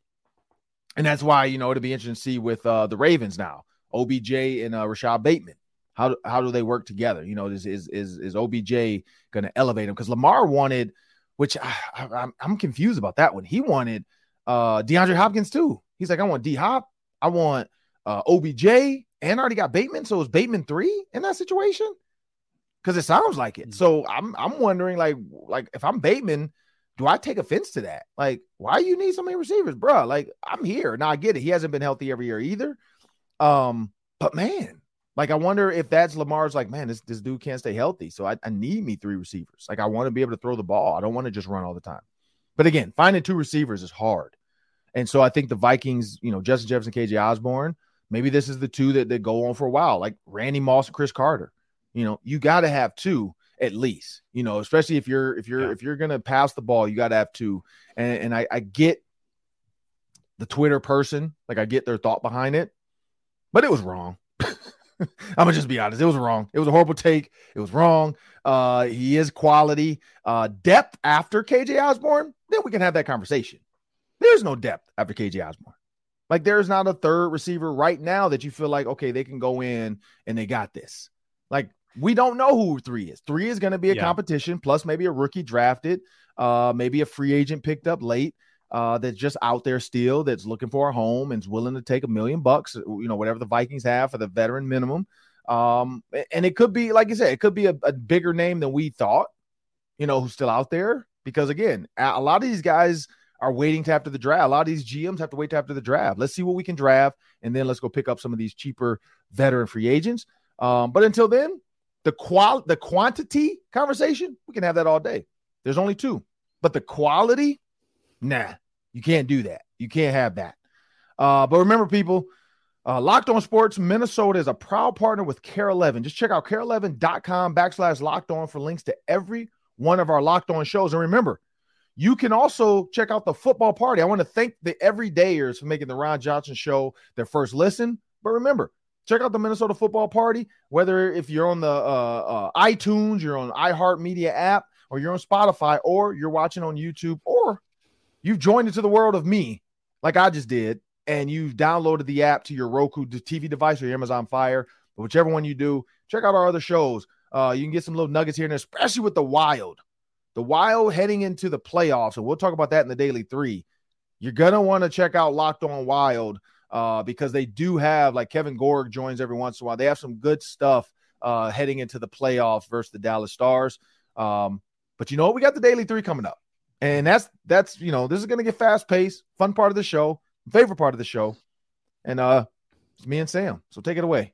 And that's why you know it'll be interesting to see with uh the Ravens now OBJ and uh Rashod Bateman. How how do they work together? You know is is is, is OBJ going to elevate him? Because Lamar wanted which I, am I'm confused about that one. He wanted uh DeAndre Hopkins too. He's like, I want D Hop, I want uh OBJ, and I already got Bateman. So is Bateman three in that situation? Because it sounds like it. So I'm I'm wondering, like, like if I'm Bateman, do I take offense to that? Like, why you need so many receivers, bro? Like, I'm here. Now I get it. He hasn't been healthy every year either. Um, but man, like, I wonder if that's Lamar's like, man, this, this dude can't stay healthy. So I, I need me three receivers. Like, I want to be able to throw the ball. I don't want to just run all the time. But again, finding two receivers is hard. And so I think the Vikings, you know, Justin Jefferson, KJ Osborn, maybe this is the two that, that go on for a while, like Randy Moss and Cris Carter. You know, you got to have two at least, you know, especially if you're if you're yeah. if you're gonna pass the ball, you gotta have two. And and I, I get the Twitter person, like I get their thought behind it, but it was wrong. I'm gonna just be honest. It was wrong. It was a horrible take. It was wrong. Uh, he is quality. Uh, depth after KJ Osborn, then we can have that conversation. There's no depth after KJ Osborn. Like there's not a third receiver right now that you feel like okay they can go in and they got this. Like we don't know who three is. Three is going to be a yeah. competition plus maybe a rookie drafted, uh, maybe a free agent picked up late uh, that's just out there still that's looking for a home and is willing to take a million bucks, you know, whatever the Vikings have for the veteran minimum. Um, and it could be, like I said, it could be a, a bigger name than we thought, you know, who's still out there. Because again, a lot of these guys are waiting to after the draft. A lot of these GMs have to wait to after the draft. Let's see what we can draft, and then let's go pick up some of these cheaper veteran free agents. Um, but until then, the qual the quantity conversation, we can have that all day. There's only two, but the quality, Nah, you can't do that. You can't have that. Uh, but remember, people, uh, Locked On Sports Minnesota is a proud partner with KARE 11. Just check out kare11.com backslash locked on for links to every one of our Locked On shows. And remember, you can also check out the football party. I want to thank the everydayers for making the Ron Johnson show their first listen. But remember, check out the Minnesota football party, whether if you're on the uh, uh, iTunes, you're on iHeartMedia app, or you're on Spotify, or you're watching on YouTube, or you've joined into the world of me, like I just did, and you've downloaded the app to your Roku TV device or your Amazon Fire, but whichever one you do, check out our other shows. Uh, you can get some little nuggets here and there, especially with the Wild. The Wild heading into the playoffs, and we'll talk about that in the Daily Three. You're gonna want to check out Locked On Wild uh, because they do have like Kevin Gorg joins every once in a while. They have some good stuff uh, heading into the playoffs versus the Dallas Stars. Um, but you know what? We got the Daily Three coming up. And that's that's you know, this is gonna get fast paced, fun part of the show, favorite part of the show. And uh it's me and Sam. So take it away.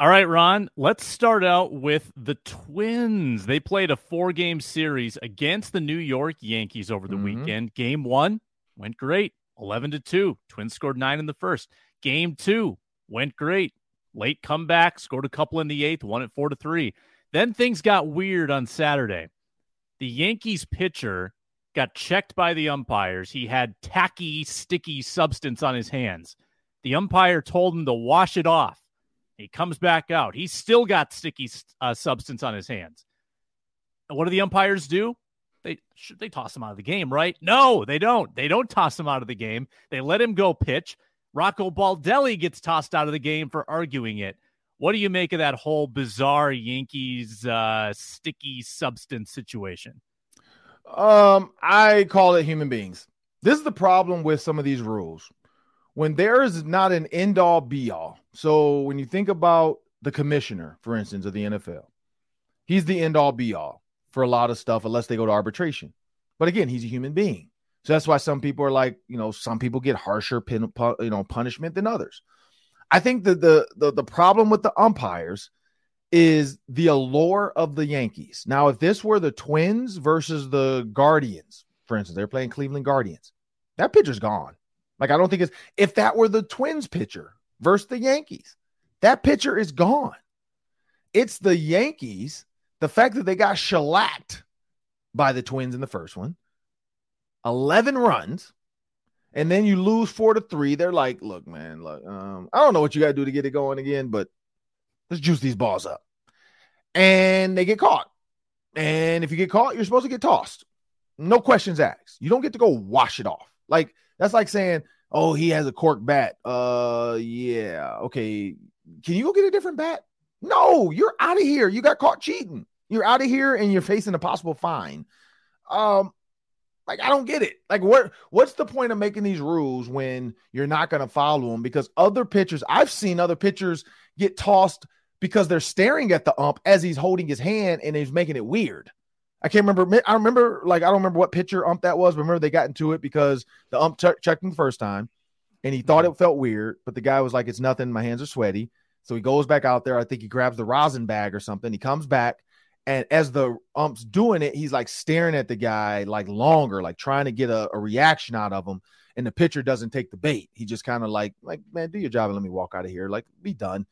All right, Ron, let's start out with the Twins. They played a four game series against the New York Yankees over the Mhm. weekend. Game one went great, 11 to 2. Twins scored nine in the first. Game two went great. Late comeback, scored a couple in the eighth, won it 4 to 3. Then things got weird on Saturday. The Yankees pitcher got checked by the umpires. He had tacky, sticky substance on his hands. The umpire told him to wash it off. He comes back out. He's still got sticky uh, substance on his hands. And what do the umpires do? They should they toss him out of the game, right? No, they don't. They don't toss him out of the game. They let him go pitch. Rocco Baldelli gets tossed out of the game for arguing it. What do you make of that whole bizarre Yankees uh, sticky substance situation? Um, I call it human beings. This is the problem with some of these rules. When there is not an end all be all. So when you think about the commissioner, for instance, of the NFL, he's the end all be all for a lot of stuff, unless they go to arbitration. But again, he's a human being. So that's why some people are like, you know, some people get harsher pin, you know, punishment than others. I think that the, the the problem with the umpires is the allure of the Yankees. Now, if this were the Twins versus the Guardians, for instance, they're playing Cleveland Guardians, that pitcher's gone. Like, I don't think it's if that were the Twins pitcher versus the Yankees, that pitcher is gone. It's the Yankees, the fact that they got shellacked by the Twins in the first one, 11 runs, and then you lose four to three. They're like, look, man, look, um, I don't know what you got to do to get it going again, but let's juice these balls up. And they get caught. And if you get caught, you're supposed to get tossed. No questions asked. You don't get to go wash it off. Like that's like saying, "Oh, he has a cork bat." Uh, yeah, okay. Can you go get a different bat? No, you're out of here. You got caught cheating. You're out of here, and you're facing a possible fine. Um, like I don't get it. Like what? What's the point of making these rules when you're not going to follow them? Because other pitchers, I've seen other pitchers get tossed because they're staring at the ump as he's holding his hand and he's making it weird. I can't remember. I remember, like, I don't remember what pitcher ump that was. But remember, they got into it because the ump ch- checked him the first time and he thought mm-hmm. it felt weird. But the guy was like, it's nothing. My hands are sweaty. So he goes back out there. I think he grabs the rosin bag or something. He comes back. And as the ump's doing it, he's like staring at the guy like longer, like trying to get a, a reaction out of him. And the pitcher doesn't take the bait. He just kind of like, like, man, do your job and let me walk out of here. Like, be done.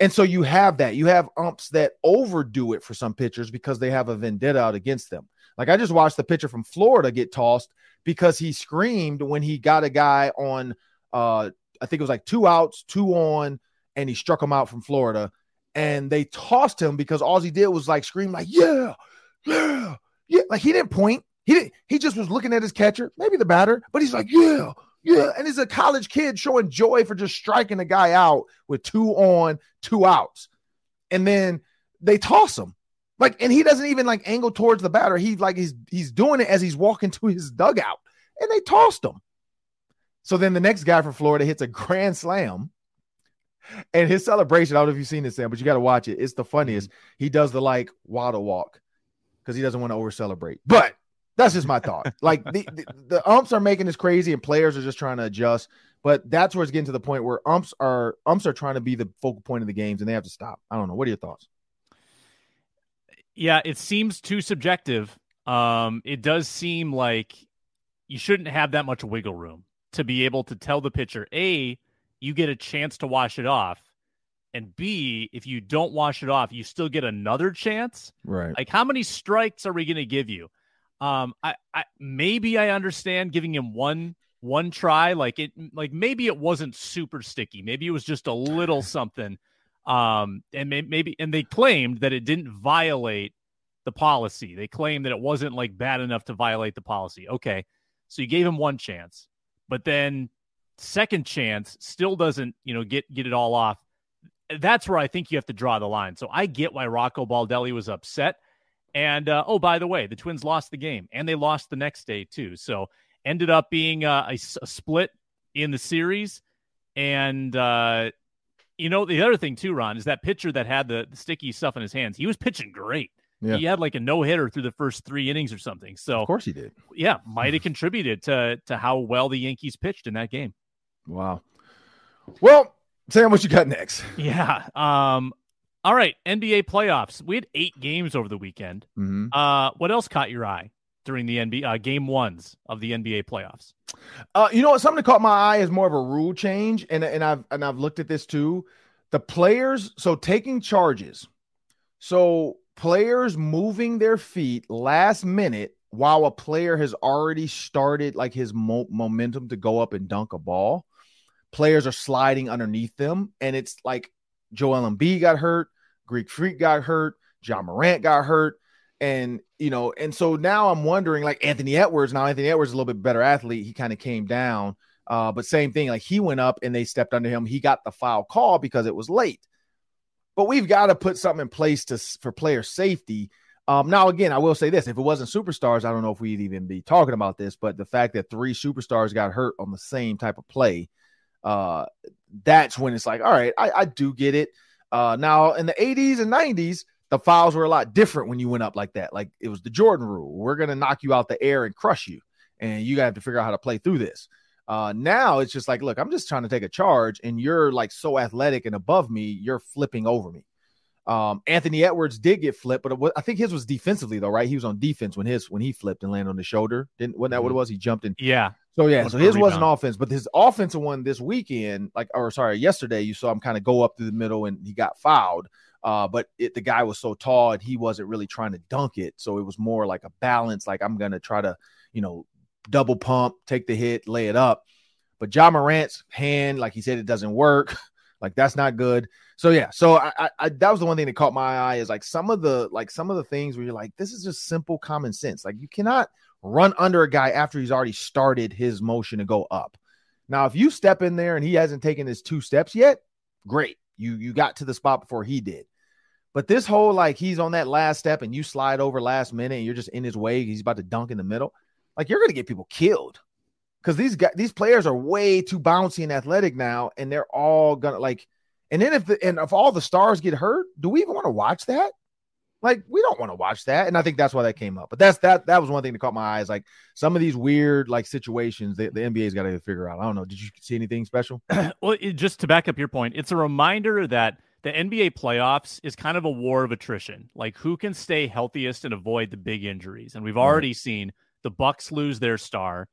And so you have that. You have umps that overdo it for some pitchers because they have a vendetta out against them. Like I just watched the pitcher from Florida get tossed because he screamed when he got a guy on uh I think it was like two outs, two on, and he struck him out from Florida. And they tossed him because all he did was like scream, like, yeah, yeah, yeah. Like he didn't point. He didn't, he just was looking at his catcher, maybe the batter, but he's like, yeah, yeah. And he's a college kid showing joy for just striking a guy out with two on, two outs. And then they toss him. Like, and he doesn't even like angle towards the batter. He's like he's he's doing it as he's walking to his dugout. And they tossed him. So then the next guy from Florida hits a grand slam. And his celebration, I don't know if you've seen this, Sam, but you got to watch it. It's the funniest. Mm-hmm. He does the like waddle walk because he doesn't want to over celebrate. But that's just my thought. Like the, the, the umps are making this crazy and players are just trying to adjust. But that's where it's getting to the point where umps are umps are trying to be the focal point of the games and they have to stop. I don't know. What are your thoughts? Yeah, it seems too subjective. Um, it does seem like you shouldn't have that much wiggle room to be able to tell the pitcher, A, you get a chance to wash it off. And B, if you don't wash it off, you still get another chance. Right. Like, how many strikes are we going to give you? Um, I, I maybe I understand giving him one one try. Like it, like maybe it wasn't super sticky. Maybe it was just a little something. Um, and may, maybe and they claimed that it didn't violate the policy. They claimed that it wasn't like bad enough to violate the policy. Okay, so you gave him one chance, but then second chance still doesn't you know get get it all off. That's where I think you have to draw the line. So I get why Rocco Baldelli was upset. And uh, oh, by the way, the Twins lost the game, and they lost the next day too. So ended up being uh, a, a, split in the series. And uh, you know the other thing too, Ron, is that pitcher that had the, the sticky stuff in his hands. He was pitching great. Yeah. He had like a no hitter through the first three innings or something. So of course he did. Yeah, might have contributed to to how well the Yankees pitched in that game. Wow. Well, Sam, what you got next? Yeah. Um. All right. NBA playoffs. We had eight games over the weekend. Mm-hmm. Uh. What else caught your eye during the NBA uh, game ones of the NBA playoffs? Uh, you know what? Something that caught my eye is more of a rule change, and and I've and I've looked at this too. The players, so taking charges, so players moving their feet last minute while a player has already started like his mo- momentum to go up and dunk a ball. Players are sliding underneath them, and it's like Joel Embiid got hurt, Greek Freak got hurt, Ja Morant got hurt, and you know, and so now I'm wondering, like Anthony Edwards. Now Anthony Edwards is a little bit better athlete. He kind of came down, uh, but same thing. Like he went up and they stepped under him. He got the foul call because it was late. But we've got to put something in place to for player safety. Um, now, again, I will say this: if it wasn't superstars, I don't know if we'd even be talking about this. But the fact that three superstars got hurt on the same type of play, uh, that's when it's like, all right, I, I do get it. Uh, now in the 80s and 90s, the fouls were a lot different when you went up like that. Like it was the Jordan rule. We're gonna knock you out the air and crush you, and you have to figure out how to play through this. Uh, now it's just like, look, I'm just trying to take a charge, and you're like so athletic and above me, you're flipping over me. Um, Anthony Edwards did get flipped, but was, I think his was defensively though, right? He was on defense when his when he flipped and landed on the shoulder. Didn't wasn't that what it was? He jumped in. Yeah. So yeah, so his wasn't offense, but his offensive one this weekend, like or sorry, yesterday, you saw him kind of go up through the middle and he got fouled. Uh, but it, the guy was so tall and he wasn't really trying to dunk it, so it was more like a balance. Like I'm gonna try to, you know, double pump, take the hit, lay it up. But Ja Morant's hand, like he said, it doesn't work. like that's not good. So yeah, so I, I, I that was the one thing that caught my eye is like some of the like some of the things where you're like, this is just simple common sense. Like you cannot run under a guy after he's already started his motion to go up. Now, if you step in there and he hasn't taken his two steps yet, great. You you got to the spot before he did. But this whole like he's on that last step and you slide over last minute and you're just in his way, he's about to dunk in the middle. Like you're gonna get people killed. Because these guys, these players are way too bouncy and athletic now, and they're all gonna like. And then if the, and if all the stars get hurt, do we even want to watch that? Like we don't want to watch that, and I think that's why that came up. But that's that that was one thing that caught my eyes. Like some of these weird like situations that the NBA's got to figure out. I don't know. Did you see anything special? Well, it, just to back up your point, it's a reminder that the NBA playoffs is kind of a war of attrition. Like who can stay healthiest and avoid the big injuries. And we've already seen the Bucks lose their star,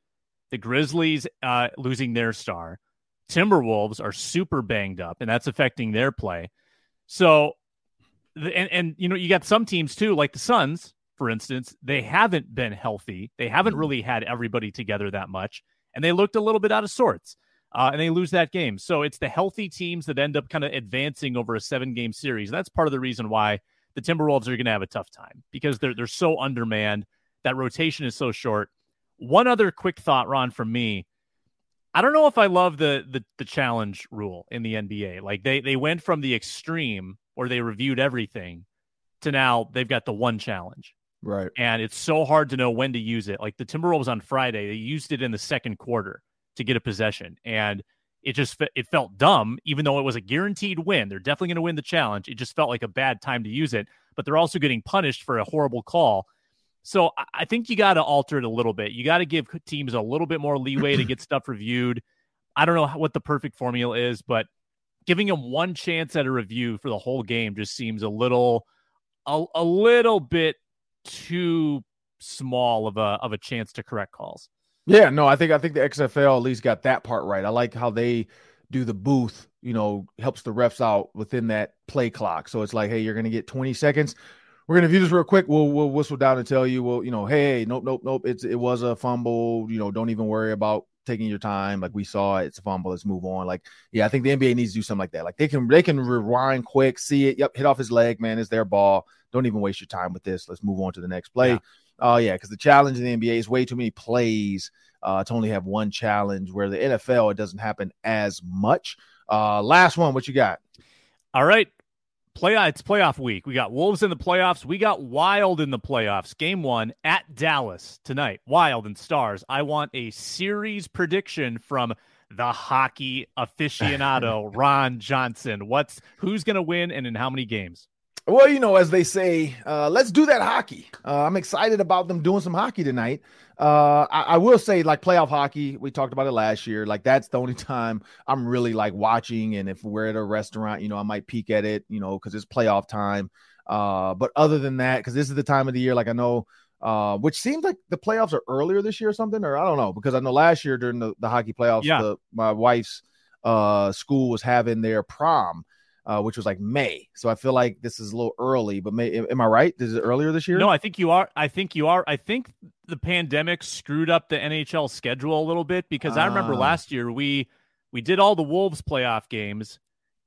the Grizzlies uh, losing their star, Timberwolves are super banged up, and that's affecting their play. So, and and you know you got some teams too, like the Suns, for instance. They haven't been healthy. They haven't really had everybody together that much, and they looked a little bit out of sorts. Uh, and they lose that game. So it's the healthy teams that end up kind of advancing over a seven game series. And that's part of the reason why the Timberwolves are going to have a tough time because they're they're so undermanned. That rotation is so short. One other quick thought, Ron, from me. I don't know if I love the the the challenge rule in the NBA. Like they they went from the extreme where they reviewed everything to now they've got the one challenge. Right. And it's so hard to know when to use it. Like the Timberwolves on Friday, they used it in the second quarter to get a possession and it just it felt dumb even though it was a guaranteed win. They're definitely going to win the challenge. It just felt like a bad time to use it, but they're also getting punished for a horrible call. So I- I think you got to alter it a little bit. You got to give teams a little bit more leeway to get stuff reviewed. I don't know what the perfect formula is, but giving them one chance at a review for the whole game just seems a little a, a little bit too small of a of a chance to correct calls. Yeah, no, I think I think the XFL at least got that part right. I like how they do the booth, you know, helps the refs out within that play clock. So it's like, hey, you're gonna get 20 seconds. We're gonna view this real quick. We'll we'll whistle down and tell you, well, you know, hey, nope, nope, nope. It's it was a fumble. You know, don't even worry about taking your time. Like we saw, it, it's a fumble. Let's move on. Like, yeah, I think the NBA needs to do something like that. Like they can they can rewind quick, see it. Yep, hit off his leg, man. It's their ball. Don't even waste your time with this. Let's move on to the next play. Yeah. Oh yeah, because the challenge in the NBA is way too many plays uh, to only have one challenge. Where the NFL it doesn't happen as much. Uh, last one, what you got? All right. Play uh, it's playoff week. We got Wolves in the playoffs. We got Wild in the playoffs. Game one at Dallas tonight. Wild and Stars. I want a series prediction from the hockey aficionado, Ron Johnson. What's who's gonna win and in how many games? Well, you know, as they say, uh, let's do that hockey. Uh, I'm excited about them doing some hockey tonight. Uh, I, I, will say, like playoff hockey, we talked about it last year. Like that's the only time I'm really like watching. And if we're at a restaurant, you know, I might peek at it, you know, because it's playoff time. Uh, but other than that, because this is the time of the year, like I know, uh, which seems like the playoffs are earlier this year or something, or I don't know, because I know last year during the, the hockey playoffs, yeah. the, my wife's uh, school was having their prom uh, which was like May. So I feel like this is a little early, but may, am I right? Is it earlier this year? No, I think you are. I think you are. I think the pandemic screwed up the NHL schedule a little bit because uh, I remember ah. last year we we did all the Wolves playoff games.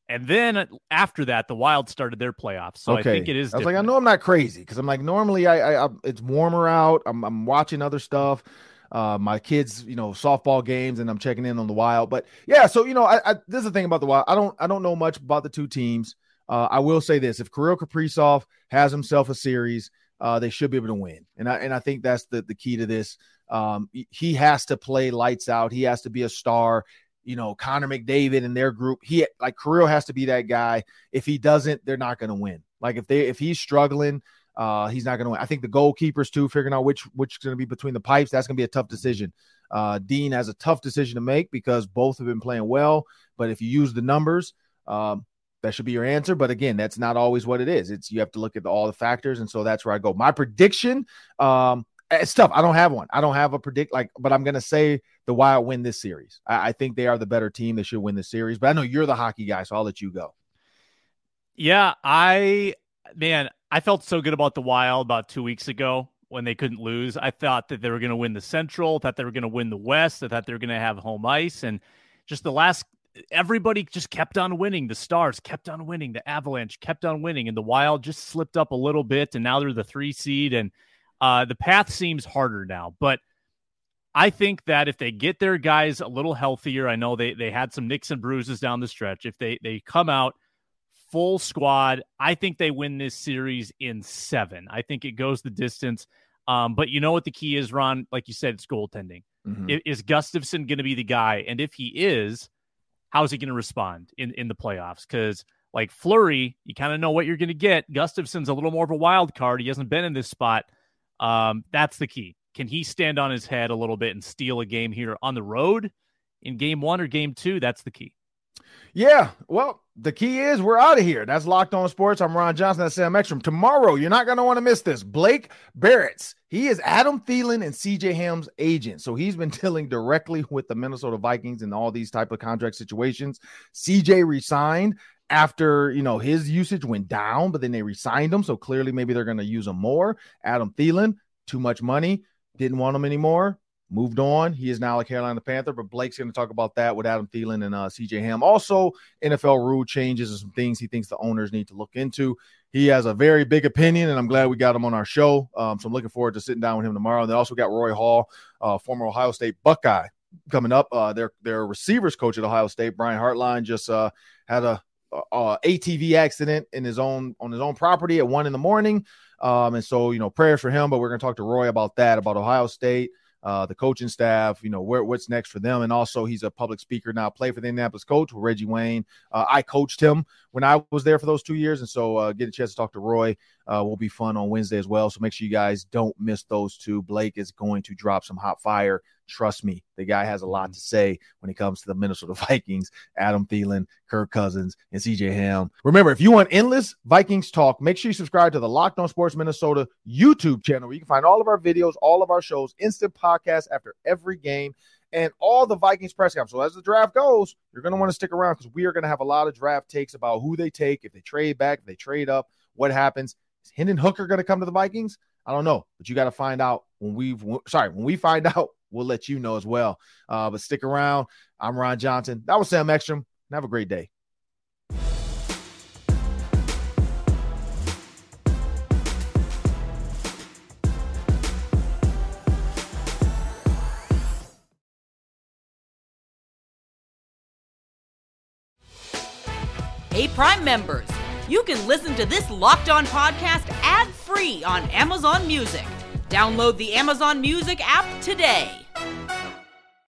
And then after that, the Wild started their playoffs. So okay. I think it is. I was like, I know I'm not crazy because I'm like normally I, I, I it's warmer out. I'm I'm watching other stuff uh, my kids, you know, softball games, and I'm checking in on the Wild. But yeah, so you know, I, I this is the thing about the Wild. I don't I don't know much about the two teams. Uh, I will say this: if Kirill Kaprizov has himself a series, uh, they should be able to win, and I and I think that's the the key to this. Um, he has to play lights out. He has to be a star. You know, Connor McDavid and their group. He like Kirill has to be that guy. If he doesn't, they're not going to win. Like if they if he's struggling, uh, he's not going to win. I think the goalkeepers too, figuring out which which is going to be between the pipes. That's going to be a tough decision. Uh, Dean has a tough decision to make because both have been playing well. But if you use the numbers, um, that should be your answer. But again, that's not always what it is. It's you have to look at the, all the factors, and so that's where I go. My prediction, um, it's tough. I don't have one. I don't have a predict like, but I'm going to say the Wild win this series. I, I think they are the better team. They should win this series. But I know you're the hockey guy, so I'll let you go. Yeah, I man, I felt so good about the Wild about two weeks ago when they couldn't lose. I thought that they were going to win the Central, thought they were going to win the West, I thought they were going to have home ice, and just the last everybody just kept on winning. The Stars kept on winning. The Avalanche kept on winning, and the Wild just slipped up a little bit, and now they're the three seed, and uh, the path seems harder now. But I think that if they get their guys a little healthier, I know they they had some nicks and bruises down the stretch. If they they come out full squad. I think they win this series in seven. I think it goes the distance. Um, but you know what the key is, Ron? Like you said, it's goaltending. Mm-hmm. Is Gustavsson going to be the guy? And if he is, how's he going to respond in, in the playoffs? Because like Fleury, you kind of know what you're going to get. Gustavsson's a little more of a wild card. He hasn't been in this spot. Um, that's the key. Can he stand on his head a little bit and steal a game here on the road in game one or game two? That's the key. Yeah, well, the key is we're out of here. That's Locked On Sports. I'm Ron Johnson. That's Sam Ekstrom. Tomorrow, you're not going to want to miss this. Blake Baratz. He is Adam Thielen and CJ Ham's agent. So he's been dealing directly with the Minnesota Vikings in all these type of contract situations. CJ resigned after you know his usage went down, but then they resigned him. So clearly, maybe they're going to use him more. Adam Thielen, too much money, didn't want him anymore moved on. He is now a Carolina Panther, but Blake's going to talk about that with Adam Thielen and uh, CJ Ham. Also, NFL rule changes and some things he thinks the owners need to look into. He has a very big opinion, and I'm glad we got him on our show. Um, so I'm looking forward to sitting down with him tomorrow. And they also got Roy Hall, uh, former Ohio State Buckeye, coming up. Uh, their their receivers coach at Ohio State, Brian Hartline, just uh, had a, a, ATV accident in his own on his own property at one in the morning. Um, and so you know prayers for him. But we're going to talk to Roy about that, about Ohio State uh, the coaching staff, you know, where, what's next for them. And also, he's a public speaker now, play for the Indianapolis coach, Reggie Wayne. Uh, I coached him when I was there for those two years. And so, uh, get a chance to talk to Roy uh, will be fun on Wednesday as well. So, make sure you guys don't miss those two. Blake is going to drop some hot fire Trust me, the guy has a lot mm-hmm. to say when it comes to the Minnesota Vikings, Adam Thielen, Kirk Cousins, and CJ Ham. Remember, if you want endless Vikings talk, make sure you subscribe to the Locked On Sports Minnesota YouTube channel where you can find all of our videos, all of our shows, instant podcasts after every game, and all the Vikings press conference. So as the draft goes, you're going to want to stick around because we are going to have a lot of draft takes about who they take, if they trade back, if they trade up, what happens. Is Hendon Hooker going to come to the Vikings? I don't know, but you got to find out when we've. sorry when we find out we'll let you know as well. Uh, but stick around. I'm Ron Johnson. That was Sam Ekstrom. Have a great day. Hey, Prime members, you can listen to this locked on podcast ad free on Amazon Music. Download the Amazon Music app today. Thank you.